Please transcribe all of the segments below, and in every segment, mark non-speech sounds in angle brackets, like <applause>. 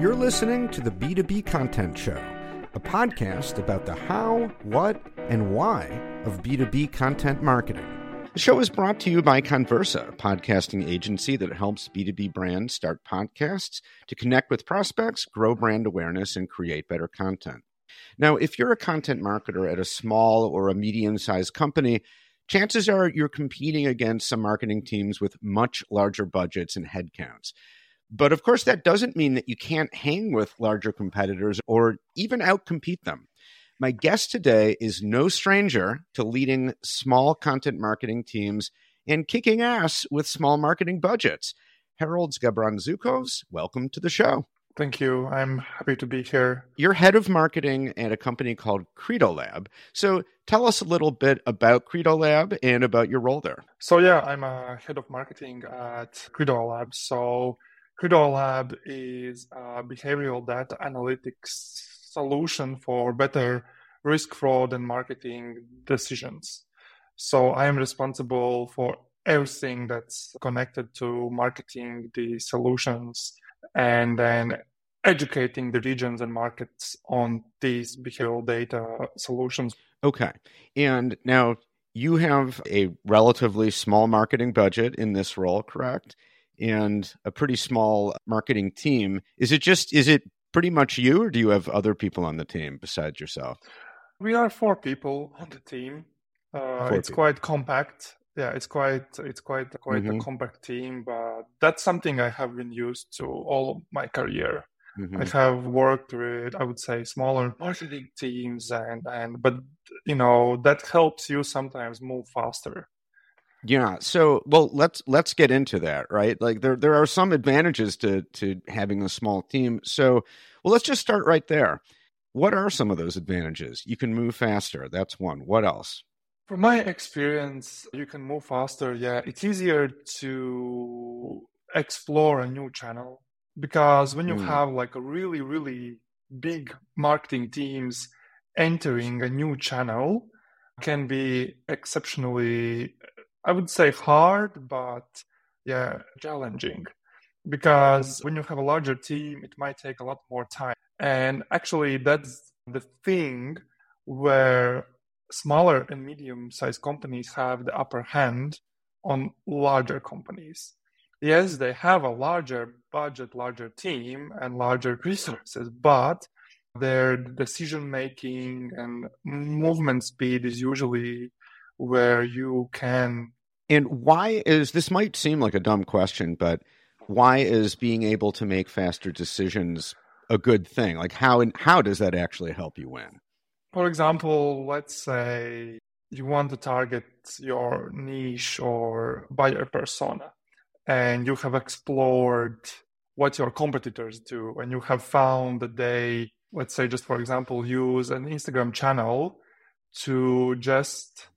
You're listening to the B2B Content Show, a podcast about the how, what, and why of B2B content marketing. The show is brought to you by Connversa, a podcasting agency that helps B2B brands start podcasts to connect with prospects, grow brand awareness, and create better content. Now, if you're a content marketer at a small or a medium sized company, chances are you're competing against some marketing teams with much larger budgets and headcounts. But of course, that doesn't mean that you can't hang with larger competitors or even outcompete them. My guest today is no stranger to leading small content marketing teams and kicking ass with small marketing budgets. Haralds Gabrans Zukovs, welcome to the show. Thank you. I'm happy to be here. You're head of marketing at a company called Credo Lab. So tell us a little bit about Credo Lab and about your role there. So, yeah, I'm a head of marketing at Credo Lab. So, Credo Lab is a behavioral data analytics solution for better risk fraud and marketing decisions. So I am responsible for everything that's connected to marketing the solutions and then educating the regions and markets on these behavioral data solutions. Okay. And now you have a relatively small marketing budget in this role, correct? And a pretty small marketing team. Is it just is it pretty much you, or do you have other people on the team besides yourself? We are four people on the team. Uh, it's people. quite compact. Yeah, it's quite it's quite quite mm-hmm. a compact team, but that's something I have been used to all of my career. Mm-hmm. I have worked with, I would say, smaller marketing teams, and and but you know that helps you sometimes move faster yeah. So, well, let's let's get into that, right? Like there there are some advantages to to having a small team. So, well, let's just start right there. What are some of those advantages? You can move faster. That's one. What else? From my experience, you can move faster. Yeah, it's easier to explore a new channel because when you mm. have like a really really big marketing teams entering a new channel can be exceptionally I would say hard, but yeah, challenging. Because mm. when you have a larger team, it might take a lot more time. And actually, that's the thing where smaller and medium sized companies have the upper hand on larger companies. Yes, they have a larger budget, larger team, and larger resources, but their decision making and movement speed is usually where you can and why is this might seem like a dumb question, but why is being able to make faster decisions a good thing? Like how and how does that actually help you win? For example, let's say you want to target your niche or buyer persona and you have explored what your competitors do and you have found that they let's say just for example use an Instagram channel to just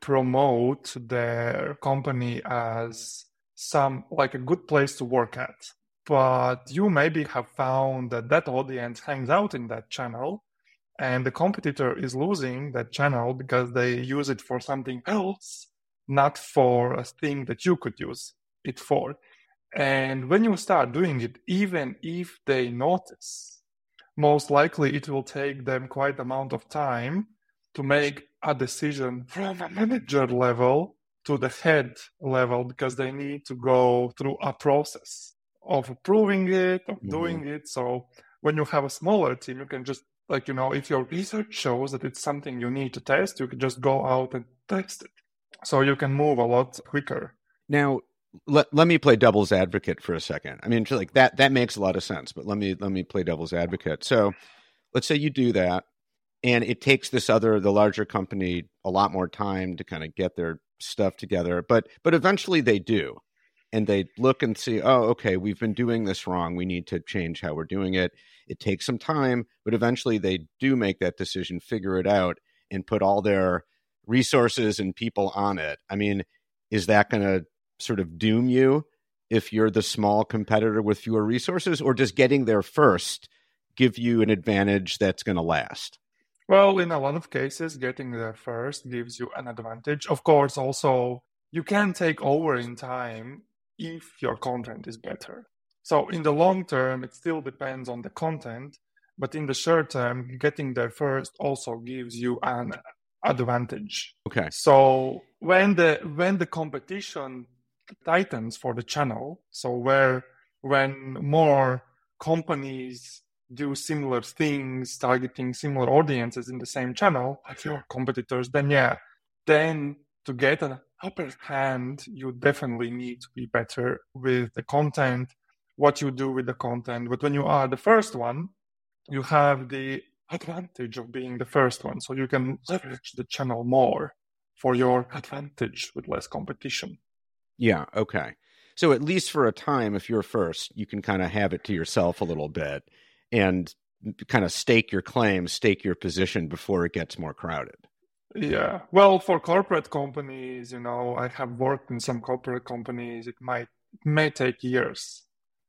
promote their company as some like a good place to work at. But you maybe have found that that audience hangs out in that channel and the competitor is losing that channel because they use it for something else not for a thing that you could use it for. And when you start doing it even if they notice most likely it will take them quite amount of time to make a decision from a manager level to the head level because they need to go through a process of approving it, of mm-hmm. doing it. So when you have a smaller team, you can just like you know, if your research shows that it's something you need to test, you can just go out and test it. So you can move a lot quicker. Now, let, let me play devil's advocate for a second. I mean, like that that makes a lot of sense, but let me let me play devil's advocate. So, let's say you do that and it takes this other the larger company a lot more time to kind of get their stuff together but but eventually they do. And they look and see oh okay we've been doing this wrong. We need to change how we're doing it. It takes some time but eventually they do make that decision figure it out and put all their resources and people on it. I mean is that going to sort of doom you if you're the small competitor with fewer resources? Or does getting there first give you an advantage that's going to last well, in a lot of cases, getting there first gives you an advantage. Of course, also, you can take over in time if your content is better. So in the long term, it still depends on the content, but in the short term, getting there first also gives you an advantage. Okay. So when the when the competition tightens for the channel, so where when more companies do similar things, targeting similar audiences in the same channel, like your competitors, then yeah, then to get an upper hand, you definitely need to be better with the content, what you do with the content. But when you are the first one, you have the advantage of being the first one. So you can leverage the channel more for your advantage with less competition. Yeah. Okay. So at least for a time, if you're first, you can kind of have it to yourself a little bit and kind of stake your claim, stake your position before it gets more crowded. Yeah. Well, for corporate companies, you know, I have worked in some corporate companies. It might it may take years.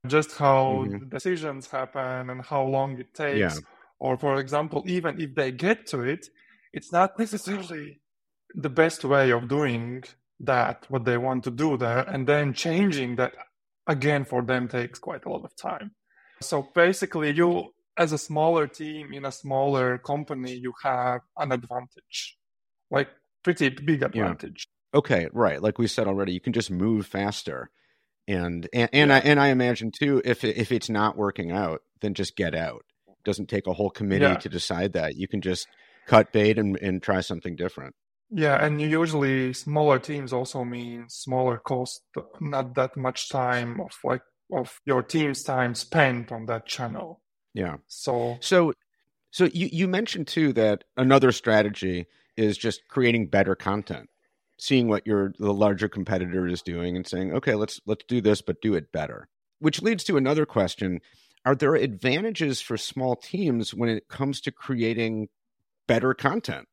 Just how mm-hmm. decisions happen and how long it takes. Yeah. Or for example, even if they get to it, it's not <laughs> necessarily the best way of doing that, what they want to do there. And then changing that again for them takes quite a lot of time. So basically you as a smaller team in a smaller company, you have an advantage like pretty big advantage. Yeah. Okay, right. Like we said already, you can just move faster. And and, and yeah. I and I imagine too, if if it's not working out, then just get out. It doesn't take a whole committee yeah. to decide that. You can just cut bait and, and try something different. Yeah, and usually smaller teams also mean smaller cost, not that much time of like of your team's time spent on that channel. Yeah. So so so you you mentioned too that another strategy is just creating better content seeing what your the larger competitor is doing and saying okay let's let's do this but do it better which leads to another question are there advantages for small teams when it comes to creating better content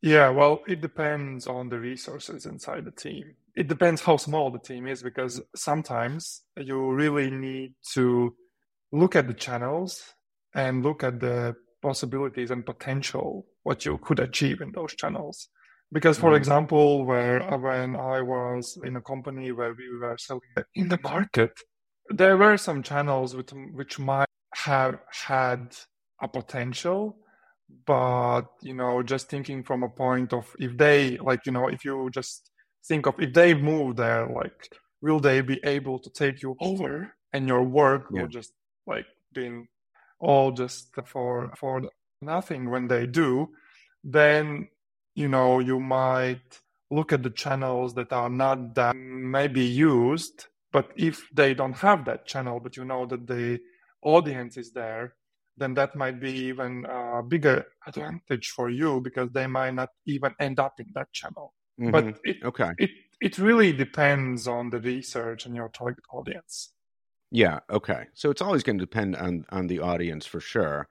yeah well it depends on the resources inside the team it depends how small the team is because sometimes you really need to look at the channels and look at the possibilities and potential what you could achieve in those channels because for mm-hmm. example where when i was in a company where we were selling in the market there were some channels which, which might have had a potential but you know just thinking from a point of if they like you know if you just think of if they move there like will they be able to take you over? And your work yeah. will just like being all just for for nothing when they do. Then you know you might look at the channels that are not that maybe used but if they don't have that channel but you know that the audience is there then that might be even a bigger advantage for you because they might not even end up in that channel mm-hmm. but it, okay it it really depends on the research and your target audience yeah okay so it's always going to depend on on the audience for sure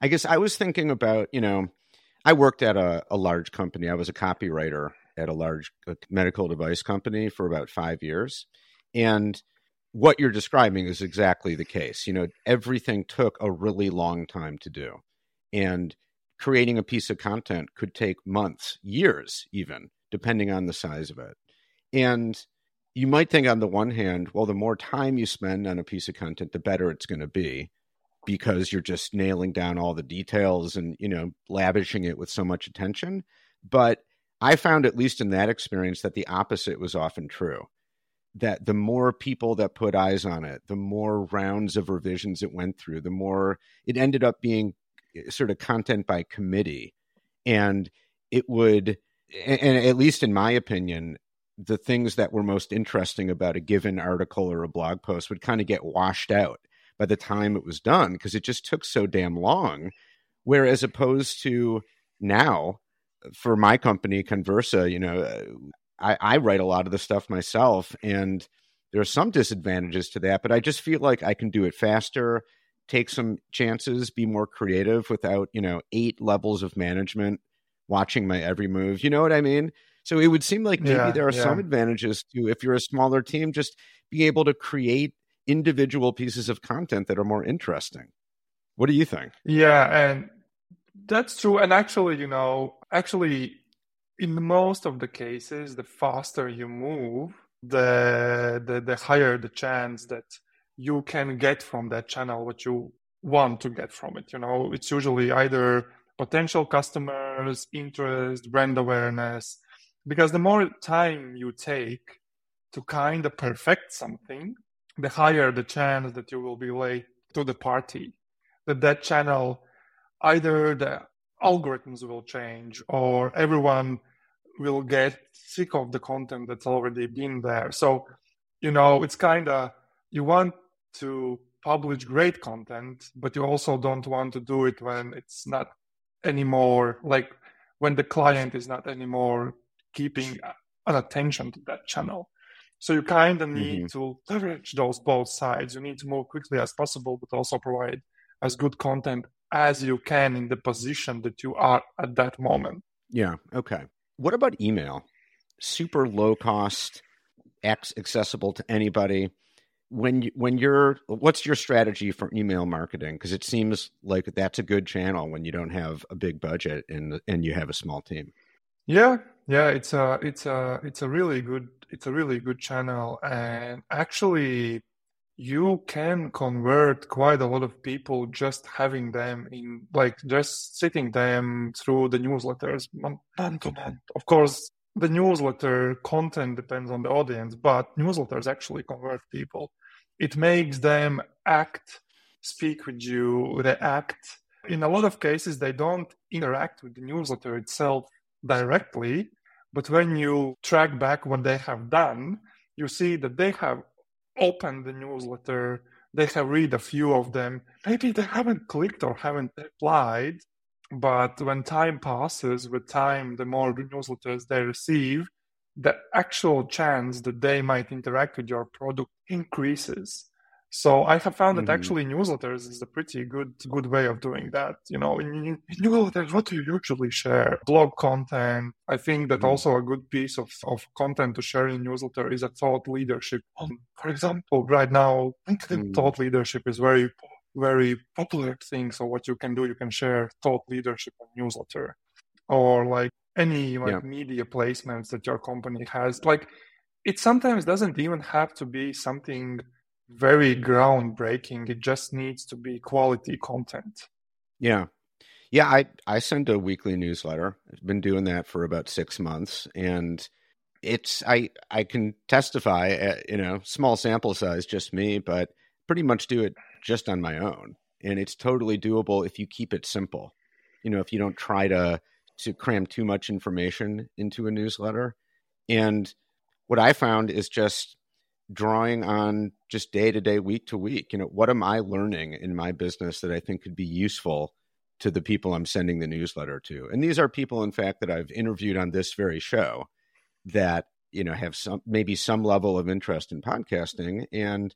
i guess i was thinking about you know I worked at a, a large company. I was a copywriter at a large medical device company for about five years. And what you're describing is exactly the case. You know, everything took a really long time to do. And creating a piece of content could take months, years, even, depending on the size of it. And you might think, on the one hand, well, the more time you spend on a piece of content, the better it's going to be because you're just nailing down all the details and you know lavishing it with so much attention but i found at least in that experience that the opposite was often true that the more people that put eyes on it the more rounds of revisions it went through the more it ended up being eh, sort of content by committee and it would and at least in my opinion the things that were most interesting about a given article or a blog post would kind of get washed out by the time it was done because it just took so damn long. Whereas opposed to now, for my company, Connversa, you know, I, I write a lot of the stuff myself, and there are some disadvantages to that, but I just feel like I can do it faster, take some chances, be more creative without, you know, eight levels of management watching my every move. You know what I mean? So it would seem like maybe yeah, there are yeah. some advantages to if you're a smaller team, just be able to create individual pieces of content that are more interesting. What do you think? Yeah, and that's true. And actually, you know, actually, in most of the cases, the faster you move, the the, the higher the chance that you can get from that channel what you want to get from it. You know, it's usually either potential customers, interest, brand awareness, because the more time you take to kind of perfect something, the higher the chance that you will be late to the party. That that channel, either the algorithms will change or everyone will get sick of the content that's already been there. So, you know, it's kind of you want to publish great content, but you also don't want to do it when it's not anymore like when the client is not anymore keeping an attention to that channel. So you kind of need mm-hmm. to leverage those both sides. You need to move quickly as possible, but also provide as good content as you can in the position that you are at that moment. Yeah. Okay. What about email? Super low cost, X accessible to anybody. When you, when you're, what's your strategy for email marketing? Because it seems like that's a good channel when you don't have a big budget and and you have a small team. Yeah, yeah, it's a it's a it's a really good it's a really good channel, and actually, you can convert quite a lot of people just having them in like just sitting them through the newsletters month to month. Of course, the newsletter content depends on the audience, but newsletters actually convert people. It makes them act, speak with you, react. In a lot of cases, they don't interact with the newsletter itself directly, but when you track back what they have done, you see that they have opened the newsletter, they have read a few of them. Maybe they haven't clicked or haven't applied, but when time passes, with time, the more newsletters they receive, the actual chance that they might interact with your product increases. So I have found that mm-hmm. actually newsletters is a pretty good good way of doing that. You know, in, in newsletters, what do you usually share? Blog content. I think that mm-hmm. also a good piece of, of content to share in newsletter is a thought leadership. For example, right now, LinkedIn mm-hmm. thought leadership is very very popular thing. So what you can do, you can share thought leadership on newsletter, or like any like yeah. media placements that your company has. Like it sometimes doesn't even have to be something very groundbreaking. It just needs to be quality content. Yeah. Yeah, I I send a weekly newsletter. I've been doing that for about 6 months and it's I I can testify at, uh, you know, small sample size just me, but pretty much do it just on my own. And it's totally doable if you keep it simple. You know, if you don't try to to cram too much information into a newsletter. And what I found is just drawing on just day to day, week to week. You know, what am I learning in my business that I think could be useful to the people I'm sending the newsletter to? And these are people, in fact, that I've interviewed on this very show that you know have some maybe some level of interest in podcasting and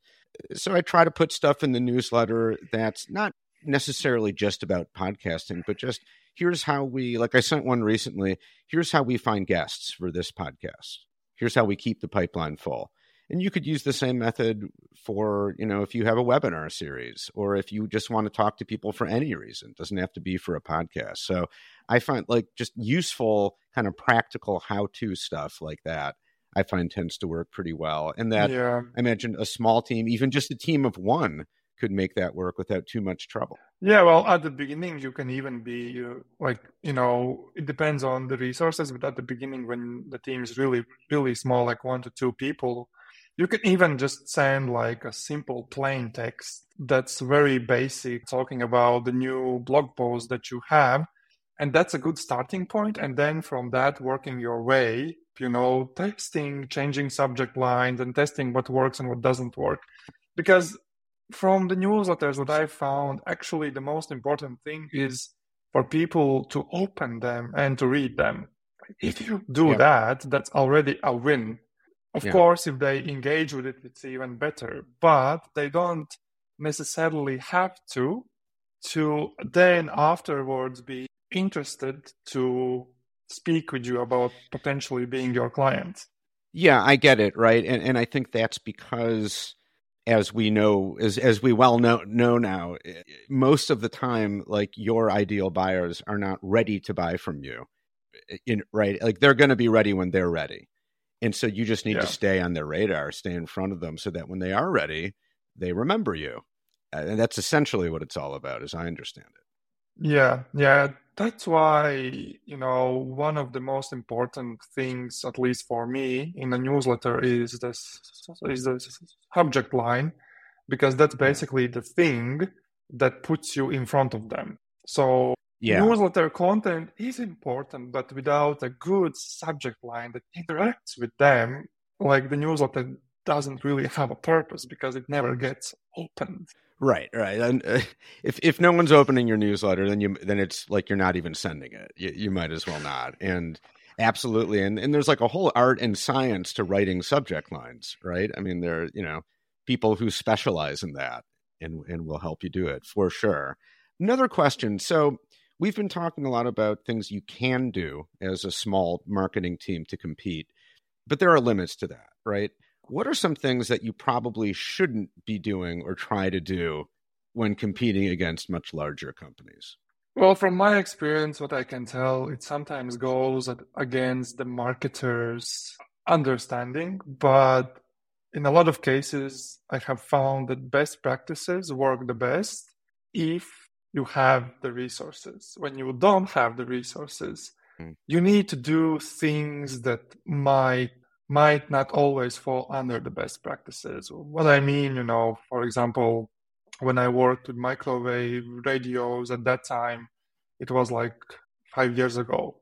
so i try to put stuff in the newsletter that's not necessarily just about podcasting but just here's how we like i sent one recently here's how we find guests for this podcast. Here's how we keep the pipeline full. And you could use the same method for you know if you have a webinar series or if you just want to talk to people for any reason it doesn't have to be for a podcast. So i find like just useful kind of practical how to stuff like that i find tends to work pretty well and that yeah. i imagine a small team even just a team of one could make that work without too much trouble yeah well at the beginning you can even be uh, like you know it depends on the resources but at the beginning when the team is really really small like one to two people you can even just send like a simple plain text that's very basic, talking about the new blog post that you have. And that's a good starting point. And then from that, working your way, you know, testing, changing subject lines and testing what works and what doesn't work. Because from the newsletters, what I found actually the most important thing is for people to open them and to read them. If you do yeah. that, that's already a win of yeah. course, if they engage with it, it's even better, but they don't necessarily have to, to then afterwards be interested to speak with you about potentially being your client. Yeah, I get it, right? And and I think that's because as we know as as we well know know now, eh, most of the time like your ideal buyers are not ready to buy from you. Eh, in, right? Like they're going to be ready when they're ready. And so you just need yeah. to stay on their radar, stay in front of them so that when they are ready, they remember you. And that's essentially what it's all about, as I understand it. Yeah, yeah. That's why, you know, one of the most important things, at least for me, in a newsletter is this is the subject line, because that's basically the thing that puts you in front of them. So yeah. newsletter content is important, but without a good subject line that interacts with them, like the newsletter doesn't really have a purpose because it never gets opened. Right, right. And uh, if if no one's opening your newsletter, then you then it's like you're not even sending it. You, you might as well not. And absolutely, and and there's like a whole art and science to writing subject lines, right? I mean, there you know people who specialize in that and and will help you do it for sure. Another question. So we've been talking a lot about things you can do as a small marketing team to compete, but there are limits to that, right? What are some things that you probably shouldn't be doing or try to do when competing against much larger companies? Well, from my experience, what I can tell, it sometimes goes against the marketer's understanding, but in a lot of cases, I have found that best practices work the best if you have the resources. When you don't have the resources, mm. you need to do things that might might not always fall under the best practices. What I mean, you know, for example, when I worked with microwave radios at that time, it was like five years ago.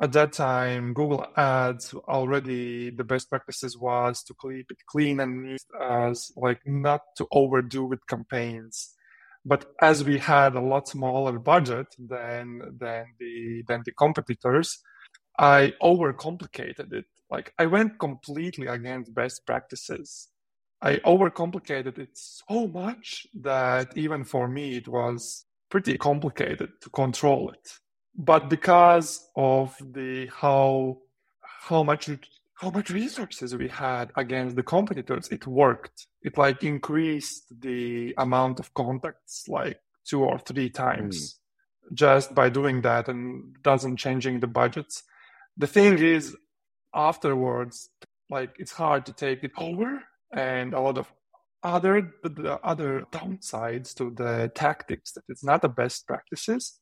At that time, Google Ads already the best practices was to keep it clean and as like not to overdo with campaigns but as we had a lot smaller budget than than the than the competitors, I overcomplicated it. Like I went completely against best practices. I overcomplicated it so much that even for me it was pretty complicated to control it. But because of the how how much how much resources we had against the competitors, it worked. It like increased the amount of contacts like two or three times mm. just by doing that and doesn't changing the budgets. The thing is, afterwards, like it's hard to take it over, and a lot of other the other downsides to the tactics that it's not the best practices,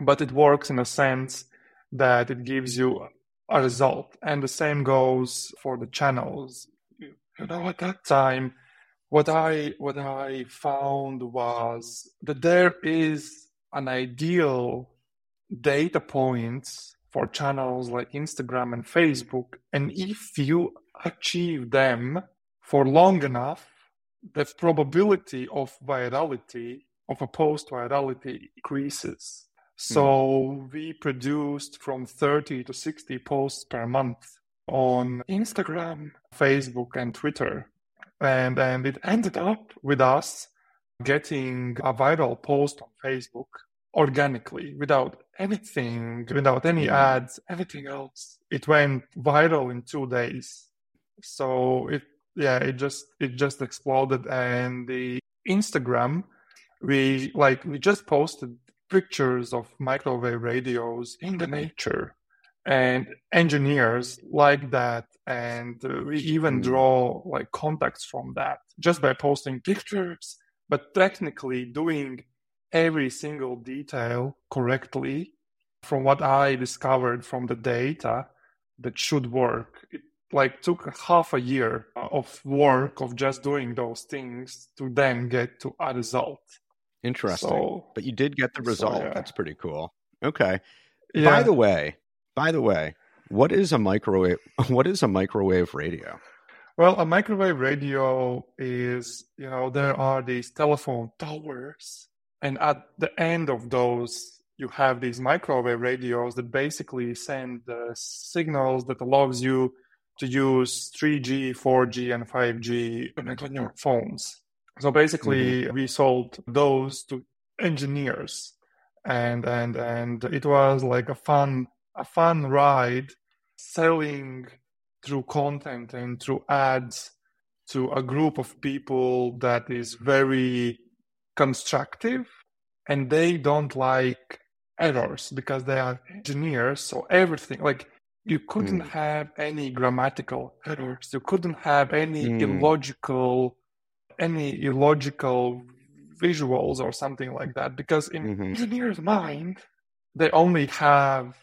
but it works in a sense that it gives you a result. And the same goes for the channels. You know, at that time, what I what I found was that there is an ideal data points for channels like Instagram and Facebook, and if you achieve them for long enough, the probability of virality of a post virality increases. So mm. we produced from 30 to 60 posts per month on Instagram, Facebook, and Twitter. And, and it ended up with us getting a viral post on Facebook organically without anything, without any ads, anything else. It went viral in two days. So it, yeah, it just, it just exploded. And the Instagram, we like, we just posted pictures of microwave radios in the nature and engineers like that and uh, we even hmm. draw like contacts from that just by posting pictures but technically doing every single detail correctly from what i discovered from the data that should work it like took half a year of work of just doing those things to then get to a result Interesting. So, but you did get the result. So, yeah. That's pretty cool. Okay. Yeah. By the way, by the way, what is a microwave <laughs> what is a microwave radio? Well, a microwave radio is, you know, there are these telephone towers and at the end of those you have these microwave radios that basically send the signals that allows you to use 3G, 4G and 5G on your phones. So basically, mm-hmm. we sold those to engineers, and and and it was like a fun a fun ride, selling through content and through ads to a group of people that is very constructive, and they don't like errors because they are engineers. So everything like you couldn't mm. have any grammatical errors, you couldn't have any mm. illogical any illogical visuals or something like that because in mm-hmm. engineer's mind they only have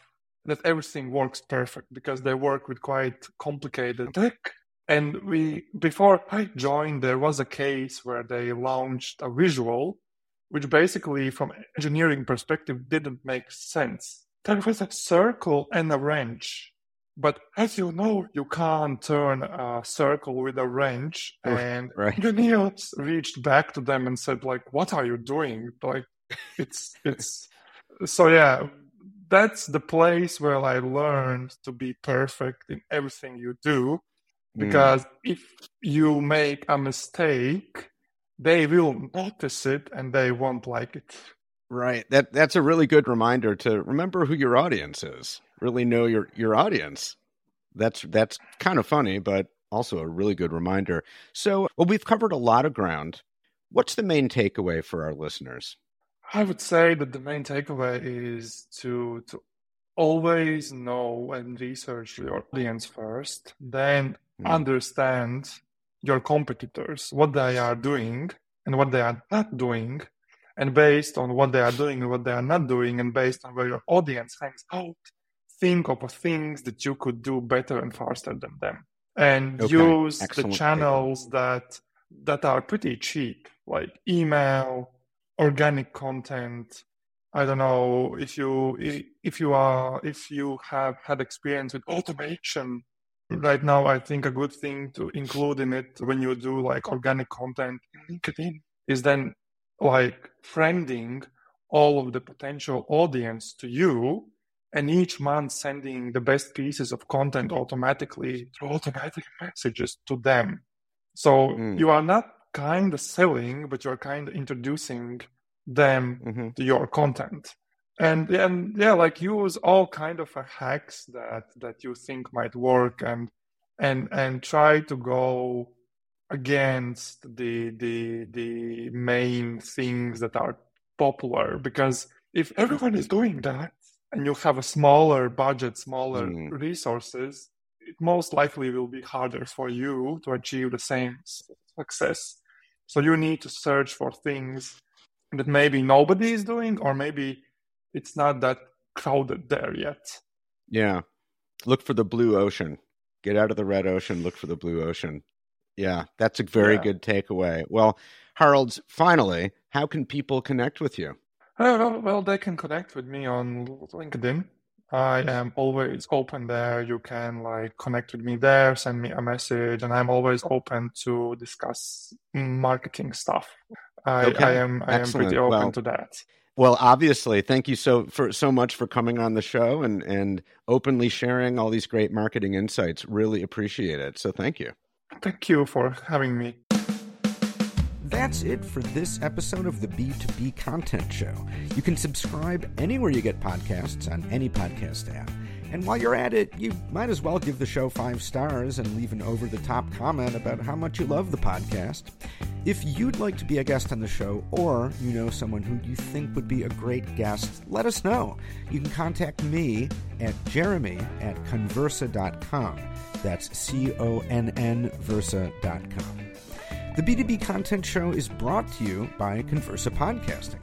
that everything works perfect because they work with quite complicated tech and we before i joined there was a case where they launched a visual which basically from engineering perspective didn't make sense there was a circle and a wrench but as you know, you can't turn a circle with a wrench. <laughs> And right. engineers reached back to them and said, like, what are you doing? Like, it's, it's, <laughs> so yeah, that's the place where I learned to be perfect in everything you do. Hmm. Because mm. if you make a mistake, they will notice it and they won't like it. Right. That that's a really good reminder to remember who your audience is. Really know your your audience. That's that's kind of funny, but also a really good reminder. So, well, we've covered a lot of ground. What's the main takeaway for our listeners? I would say that the main takeaway is to to always know and research your audience first, then mm. understand your competitors, what they are doing and what they are not doing, and based on what they are doing and what they are not doing, and based on where your audience hangs out, think of things that you could do better and faster than them. And okay. use Excellent the channels that that are pretty cheap, like email, organic content. I don't know if you if you are if you have had experience with automation right now i think a good thing to include in it when you do like organic content in linkedin is then like friending all of the potential audience to you and each month sending the best pieces of content automatically through automatic messages to them. So mm. you are not kind of selling, but you're kind of introducing them mm-hmm. to your content. And and yeah, like use all kind of hacks that that you think might work and and and try to go against the the the main things that are popular because if everyone is doing that and you have a smaller budget smaller mm. resources it most likely will be harder for you to achieve the same success so you need to search for things that maybe nobody is doing or maybe it's not that crowded there yet yeah look for the blue ocean get out of the red ocean look for the blue ocean yeah, that's a very yeah. good takeaway. Well, Harold, finally, how can people connect with you? Uh, well, they can connect with me on LinkedIn. I am always open there. You can like connect with me there, send me a message, and I'm always open to discuss marketing stuff. I, okay. I am I am pretty open well, to that. Well, obviously, thank you so for so much for coming on the show and and openly sharing all these great marketing insights. Really appreciate it. So thank you. Thank you for having me. That's it for this episode of the B2B Content Show. You can subscribe anywhere you get podcasts on any podcast app. And while you're at it, you might as well give the show five stars and leave an over the top comment about how much you love the podcast. If you'd like to be a guest on the show, or you know someone who you think would be a great guest, let us know. You can contact me at jeremy at connversa.com. That's C O N N Versa.com. The B2B Content Show is brought to you by Connversa Podcasting.